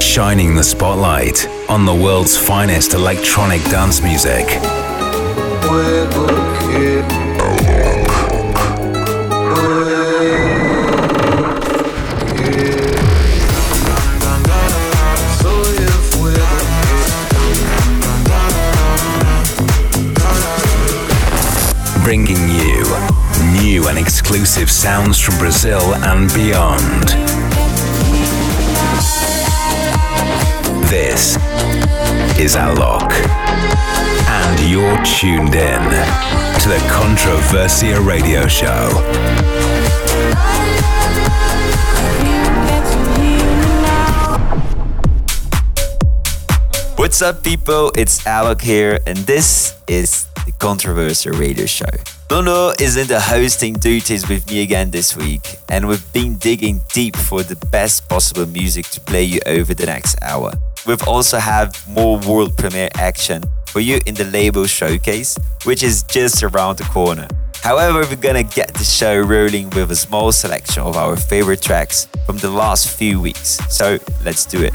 Shining the spotlight on the world's finest electronic dance music. Exclusive sounds from Brazil and beyond. This is Alok, and you're tuned in to the Controversia Radio Show. What's up, people? It's Alok here, and this is the Controversia Radio Show. Nuno is in the hosting duties with me again this week, and we've been digging deep for the best possible music to play you over the next hour. We've also had more world premiere action for you in the label showcase, which is just around the corner. However, we're gonna get the show rolling with a small selection of our favorite tracks from the last few weeks. So let's do it.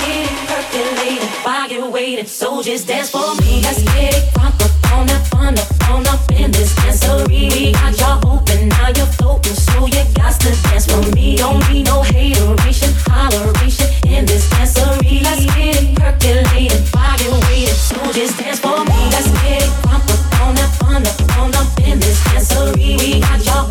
while you're waiting, so just dance for me. Let's get it crunk up on that fun up on up in this dancery. We got y'all open, now you're floating, so you got to dance for me. Don't need no hateration, holleration in this dancery. Let's get it percolating while you're waiting, so just dance for me. Let's get it crunk up on that fun up on up in this dancery. We got y'all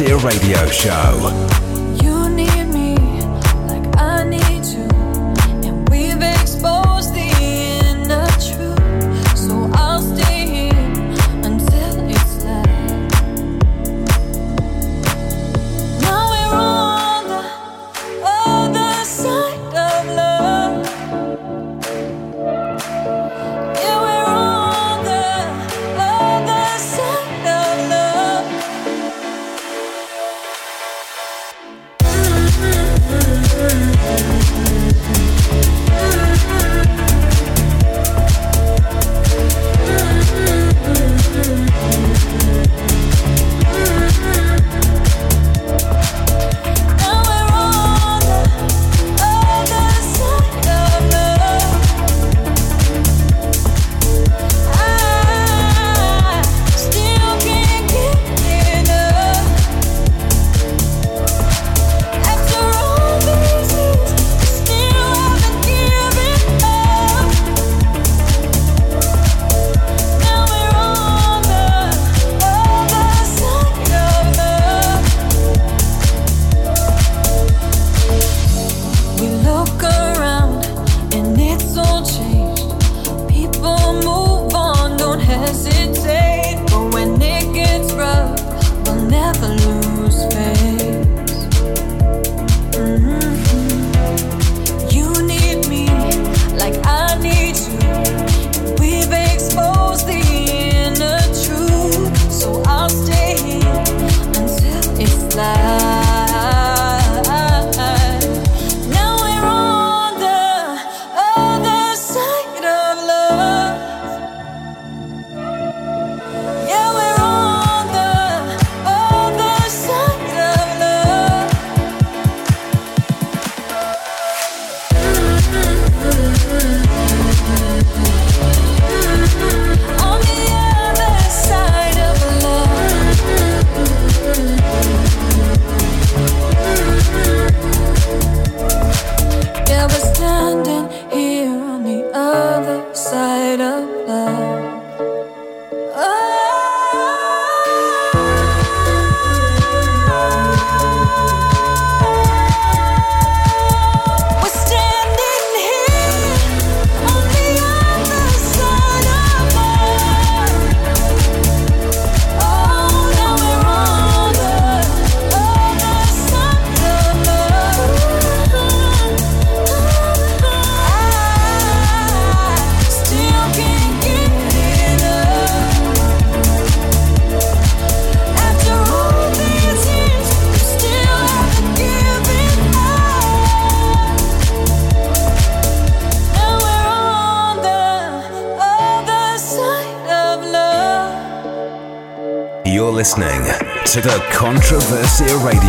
Controversia Radio Show. Corsair Radio.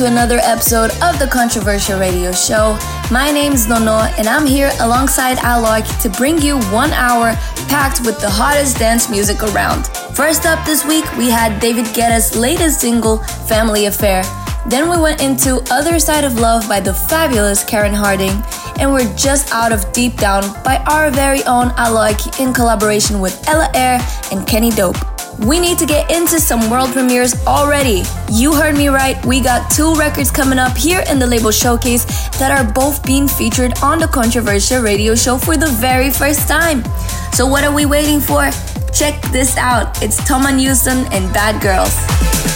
to another episode of the Controversia Radio Show. My name is Nuno, and I'm here alongside Alok to bring you one hour packed with the hottest dance music around. First up this week, we had David Guetta's latest single, Family Affair. Then we went into Other Side of Love by the fabulous Karen Harding, and we're just out of Deep Down by our very own Alok in collaboration with Ella Eyre and Kenny Dope. We need to get into some world premieres already. You heard me right, we got two records coming up here in the label showcase that are both being featured on the Controversia radio show for the very first time. So, what are we waiting for? Check this out it's Thomas Newson and Bad Girls.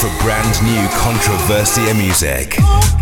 for brand new Controversia music.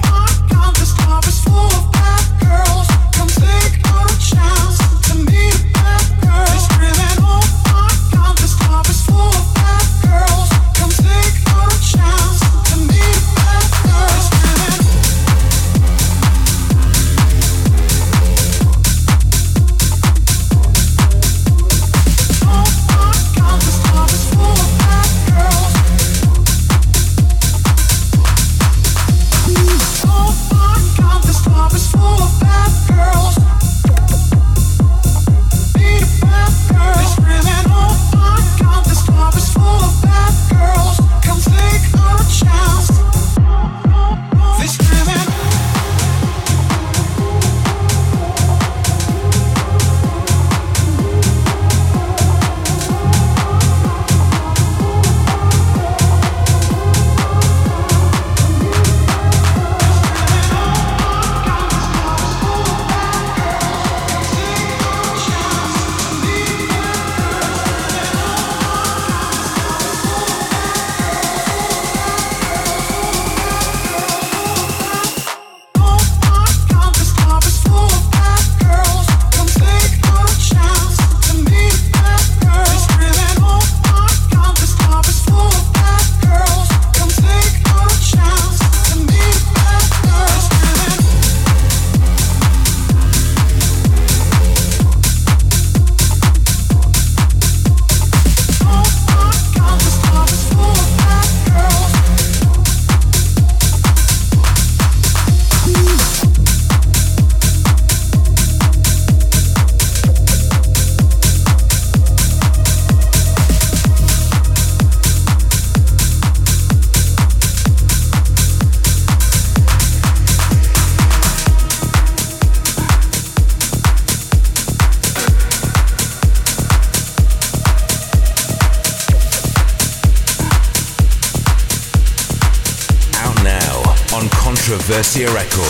Records.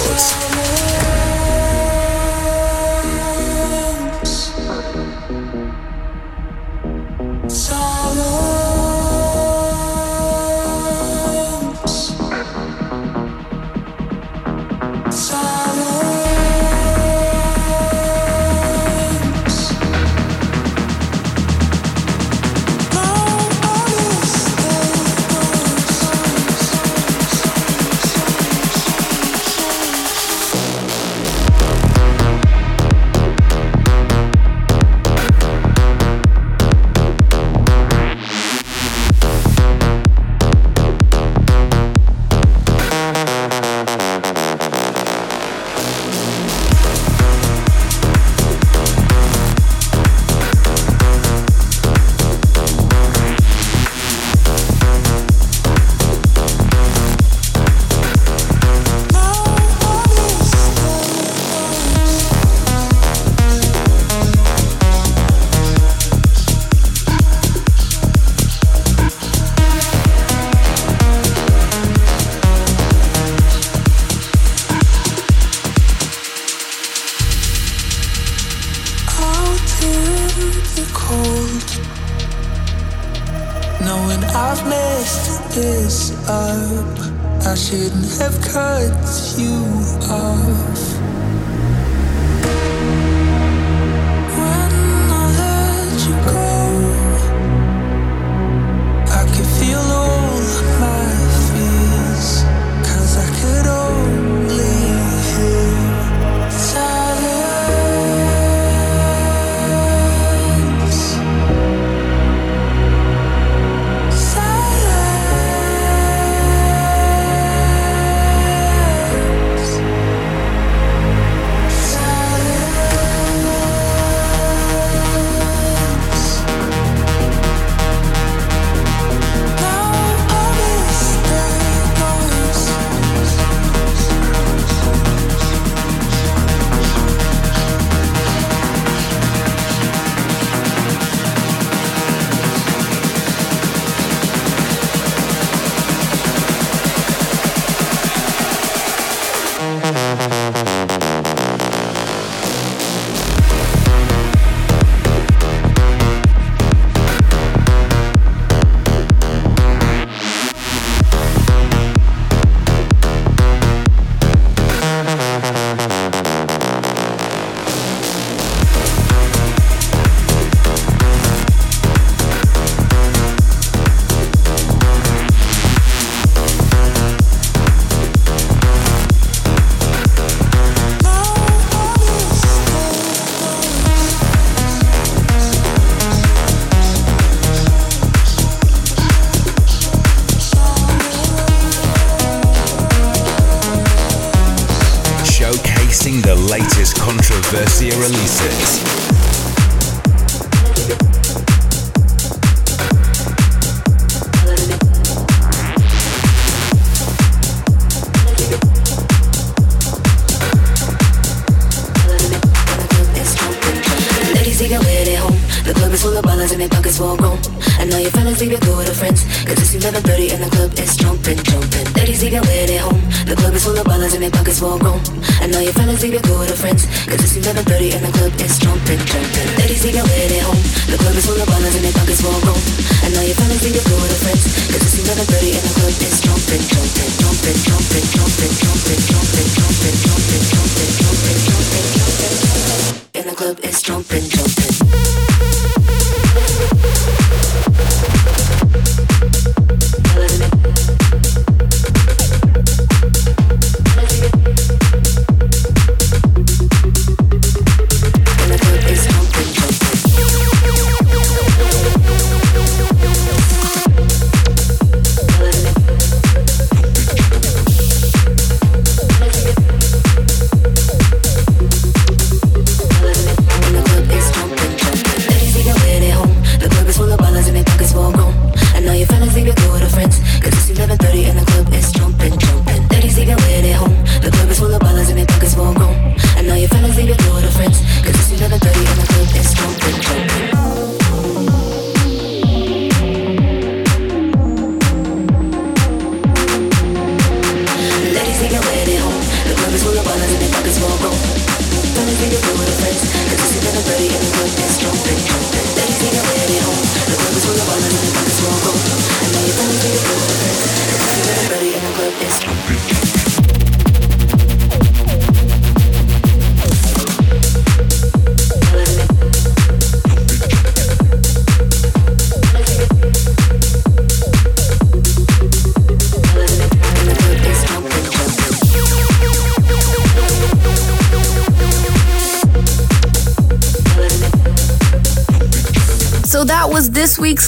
up. I shouldn't have cut you off.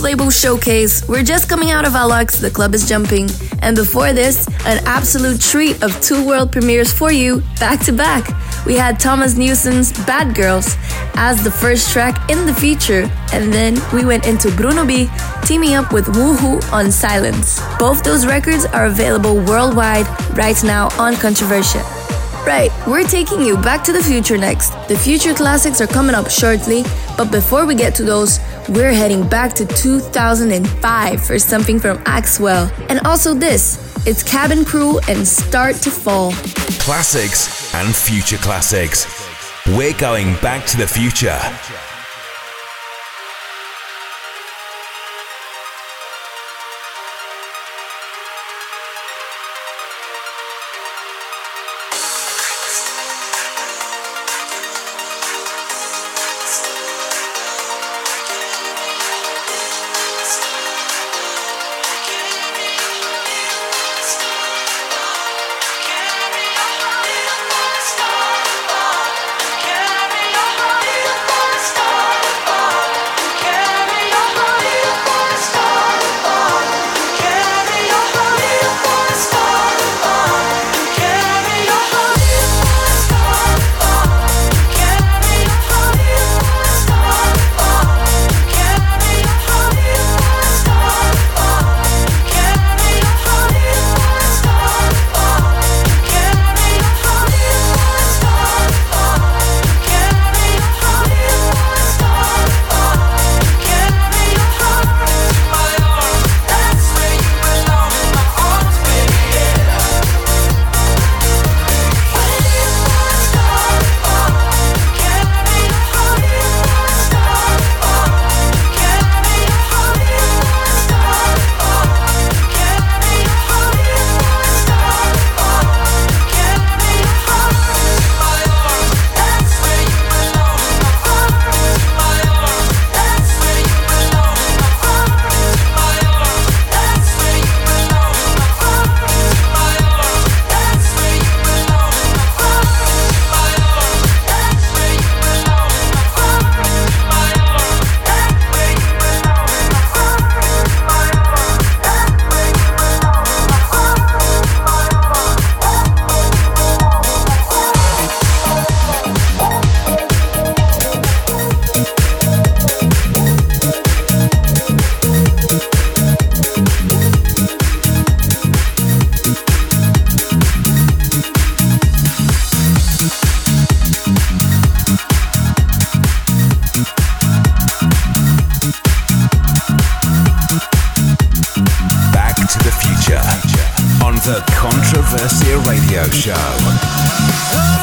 Label showcase. We're just coming out of Alok's The Club is Jumping. And before this, an absolute treat of two world premieres for you, back to back. We had Thomas Newson's Bad Girls as the first track in the feature, and then we went into Bruno B teaming up with Woohoo on Silence. Both those records are available worldwide right now on Controversia. Right, we're taking you back to the future next. The future classics are coming up shortly, but before we get to those, we're heading back to 2005 for something from Axwell. And also this it's Cabin Crew and Star to Fall. Classics and future classics. We're going back to the future. Gotta Radio Show.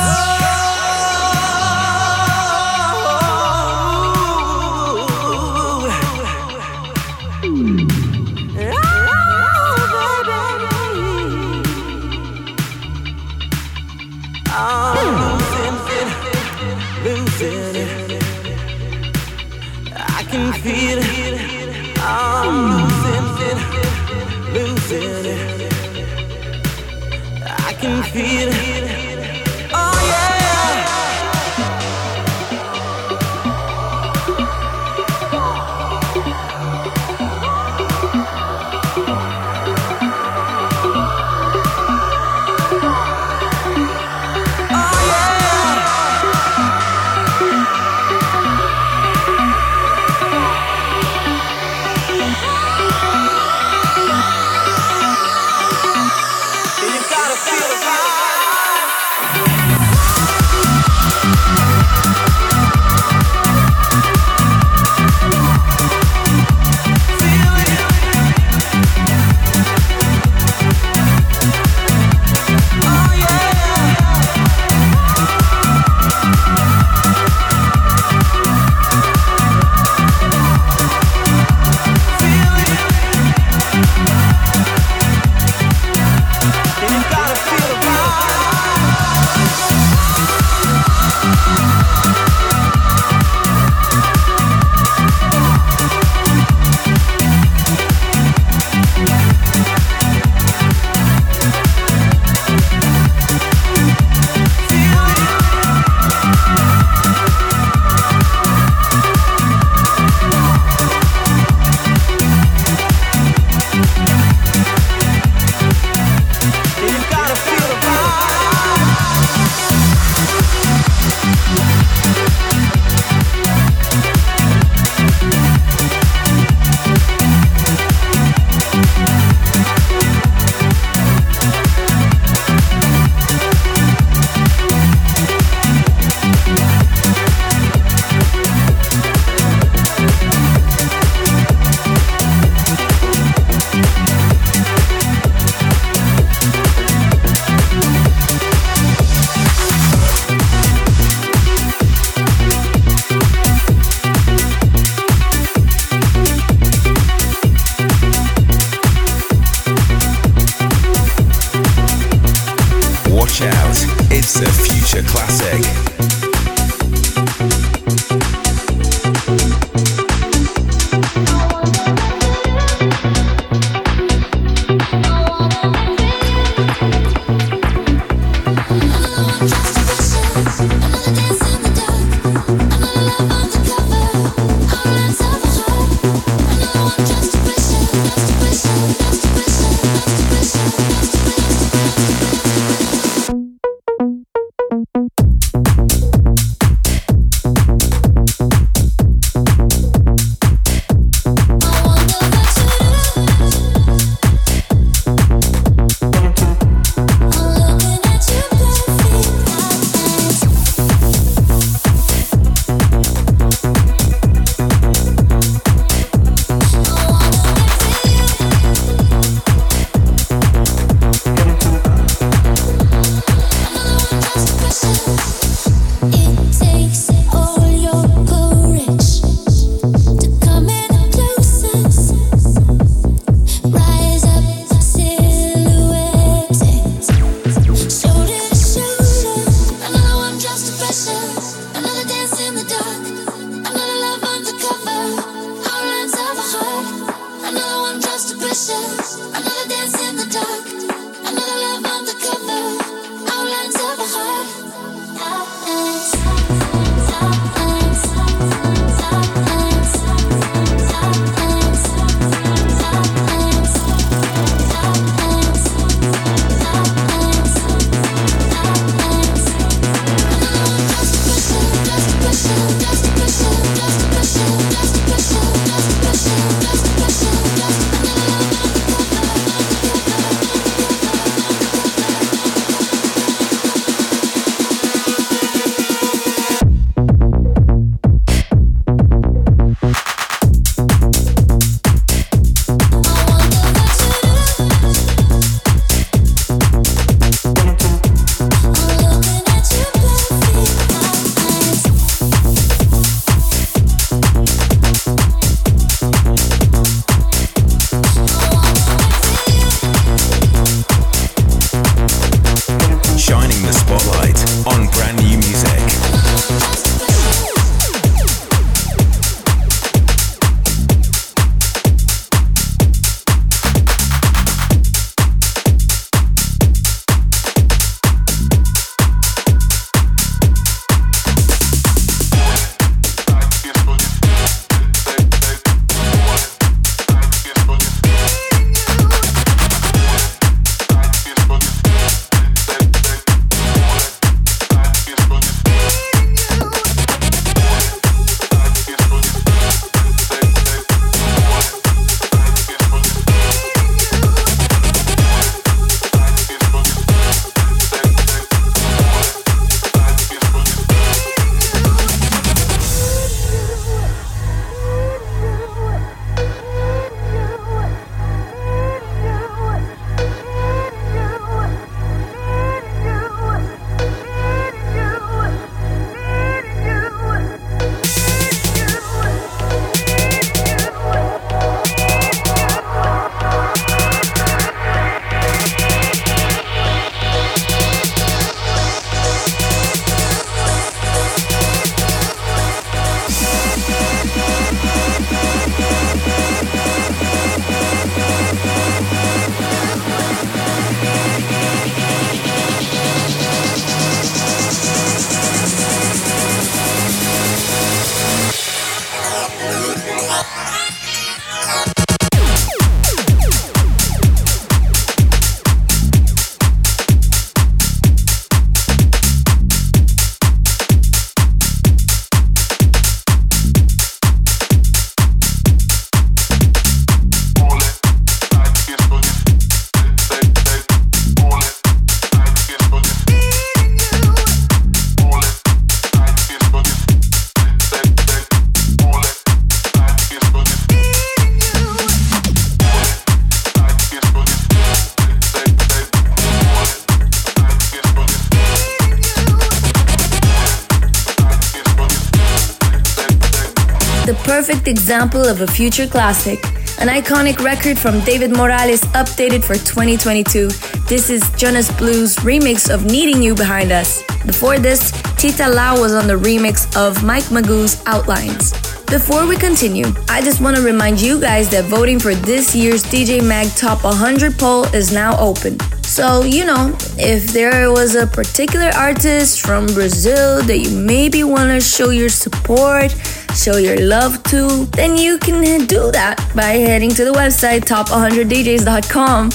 Perfect example of a future classic. An iconic record from David Morales updated for 2022. This is Jonas Blue's remix of Needing You behind us. Before this, Tita Lau was on the remix of Mike Mago's Outlines. Before we continue, I just want to remind you guys that voting for this year's DJ Mag Top 100 poll is now open. So, you know, if there was a particular artist from Brazil that you maybe want to show your support, show your love to, then you can do that by heading to the website top100djs.com.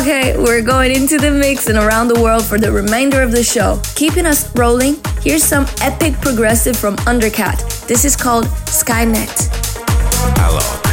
Okay, we're going into the mix and around the world for the remainder of the show. Keeping us rolling, here's some epic progressive from Undercatt. This is called Skynet. Alok.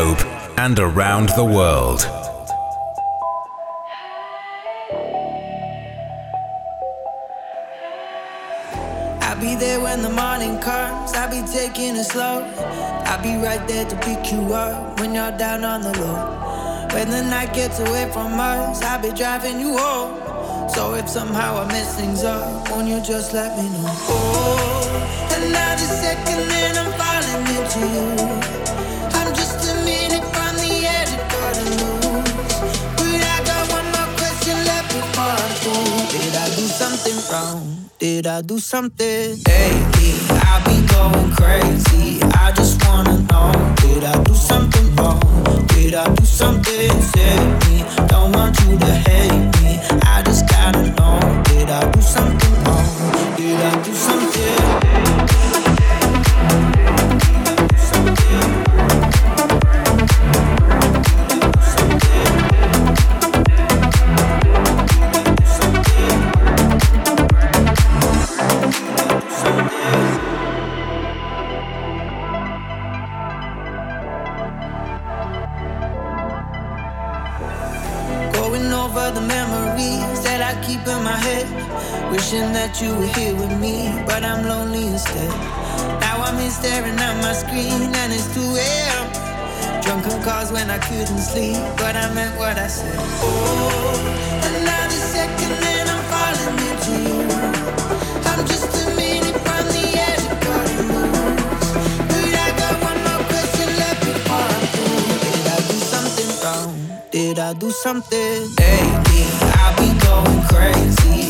Globe and around the world. I'll be there when the morning comes. I'll be taking it slow. I'll be right there to pick you up when you're down on the low. When the night gets away from us, I'll be driving you home. So if somehow I mess things up, won't you just let me know? Oh, another second and I'm falling into you. Something wrong? Did I do something? Lately, I be going crazy. I just wanna know, did I do something wrong? Did I do something? Save me. Don't want you to hate me. I just gotta know, did I do something You were here with me, but I'm lonely instead. Now I'm here staring at my screen and it's 2 a.m. Drunken calls when I couldn't sleep, but I meant what I said. Oh, another second and I'm falling into you. I'm just a minute from the edge of loose. But I got one more question left before I'm through. Did I do something wrong? Did I do something? Lately, I'll be going crazy.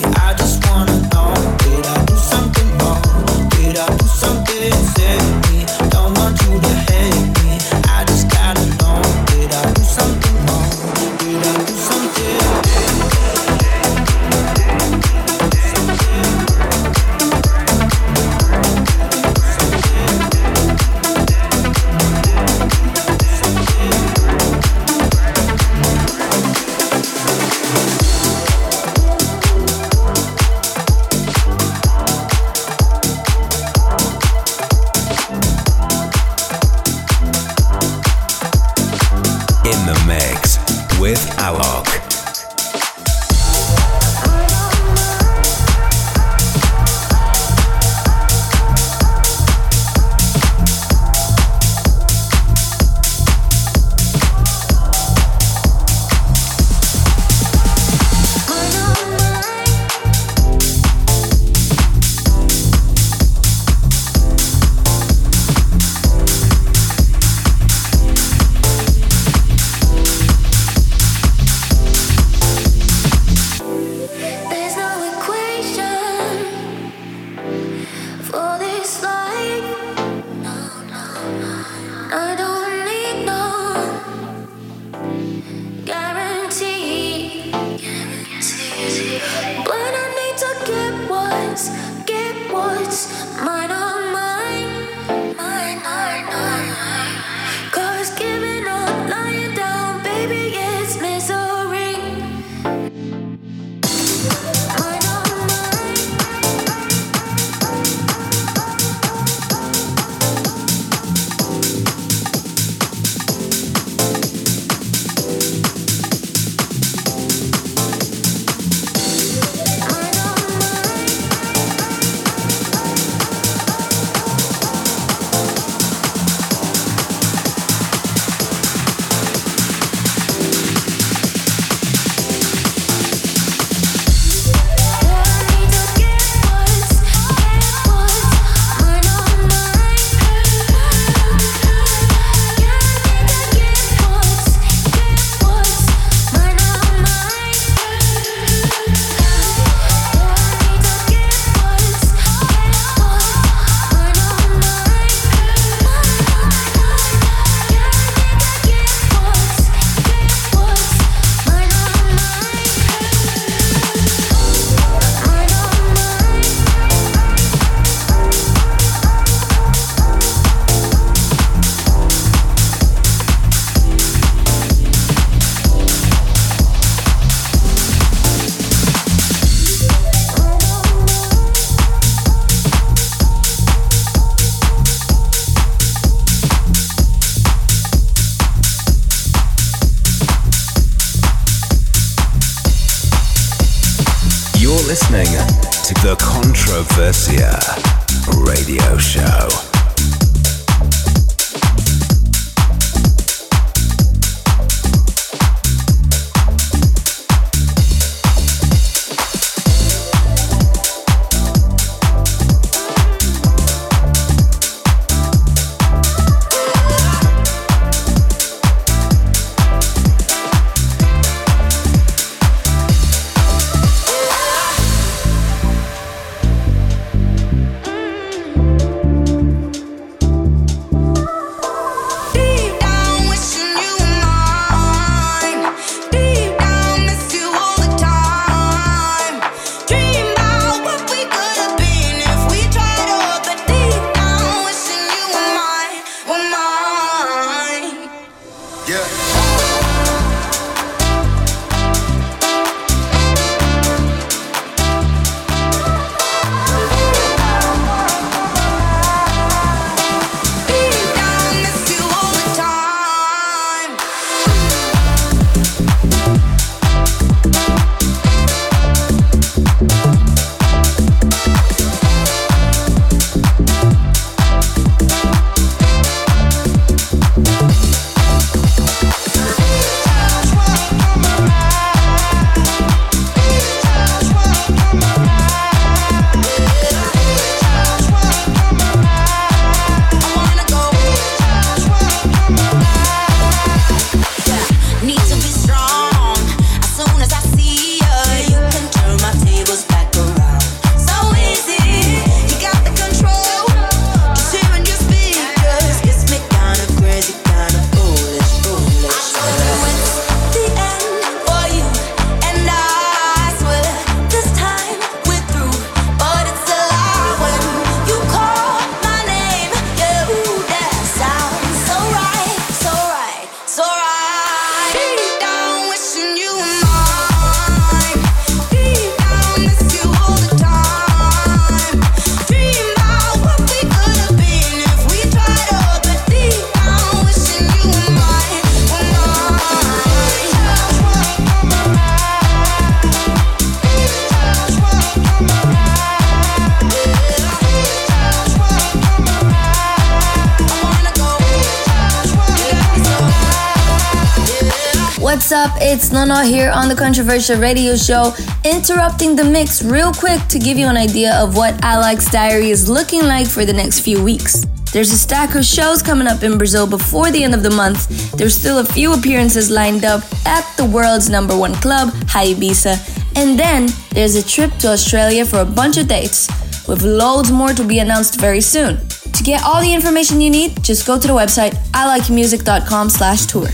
Nuno here on the Controversia Radio Show, interrupting the mix real quick to give you an idea of what Alok's diary is looking like for the next few weeks. There's a stack of shows coming up in Brazil before the end of the month. There's still a few appearances lined up at the world's number one club, Hy Ibiza. And then there's a trip to Australia for a bunch of dates, with loads more to be announced very soon. To get all the information you need, just go to the website ilikemusic.com slash tour.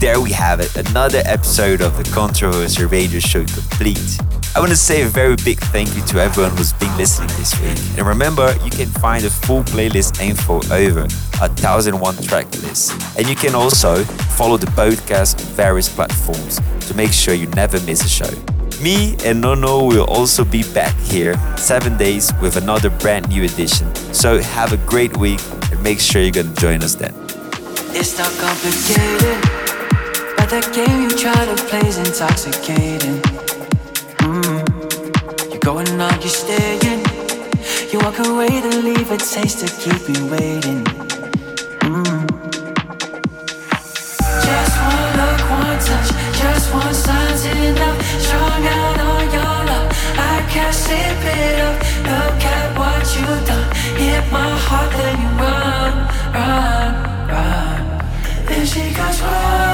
There we have it, another episode of the Controversia Radio Show complete. I want to say a very big thank you to everyone who's been listening this week. And remember, you can find a full playlist info over a 1001 track list. And you can also follow the podcast on various platforms to make sure you never miss a show. Me and Nuno will also be back here seven days with another brand new edition. So have a great week and make sure you're gonna join us then. It's not complicated, that game you try to play's intoxicating. Mm. You're going on, you're staying. You walk away to leave a taste to keep you waiting. Mm. Just one look, one touch, just one sign's enough. Strung out on your love, I can't sip it up. Look at what you done. Hit my heart, then you run, run, run. Then she goes, run.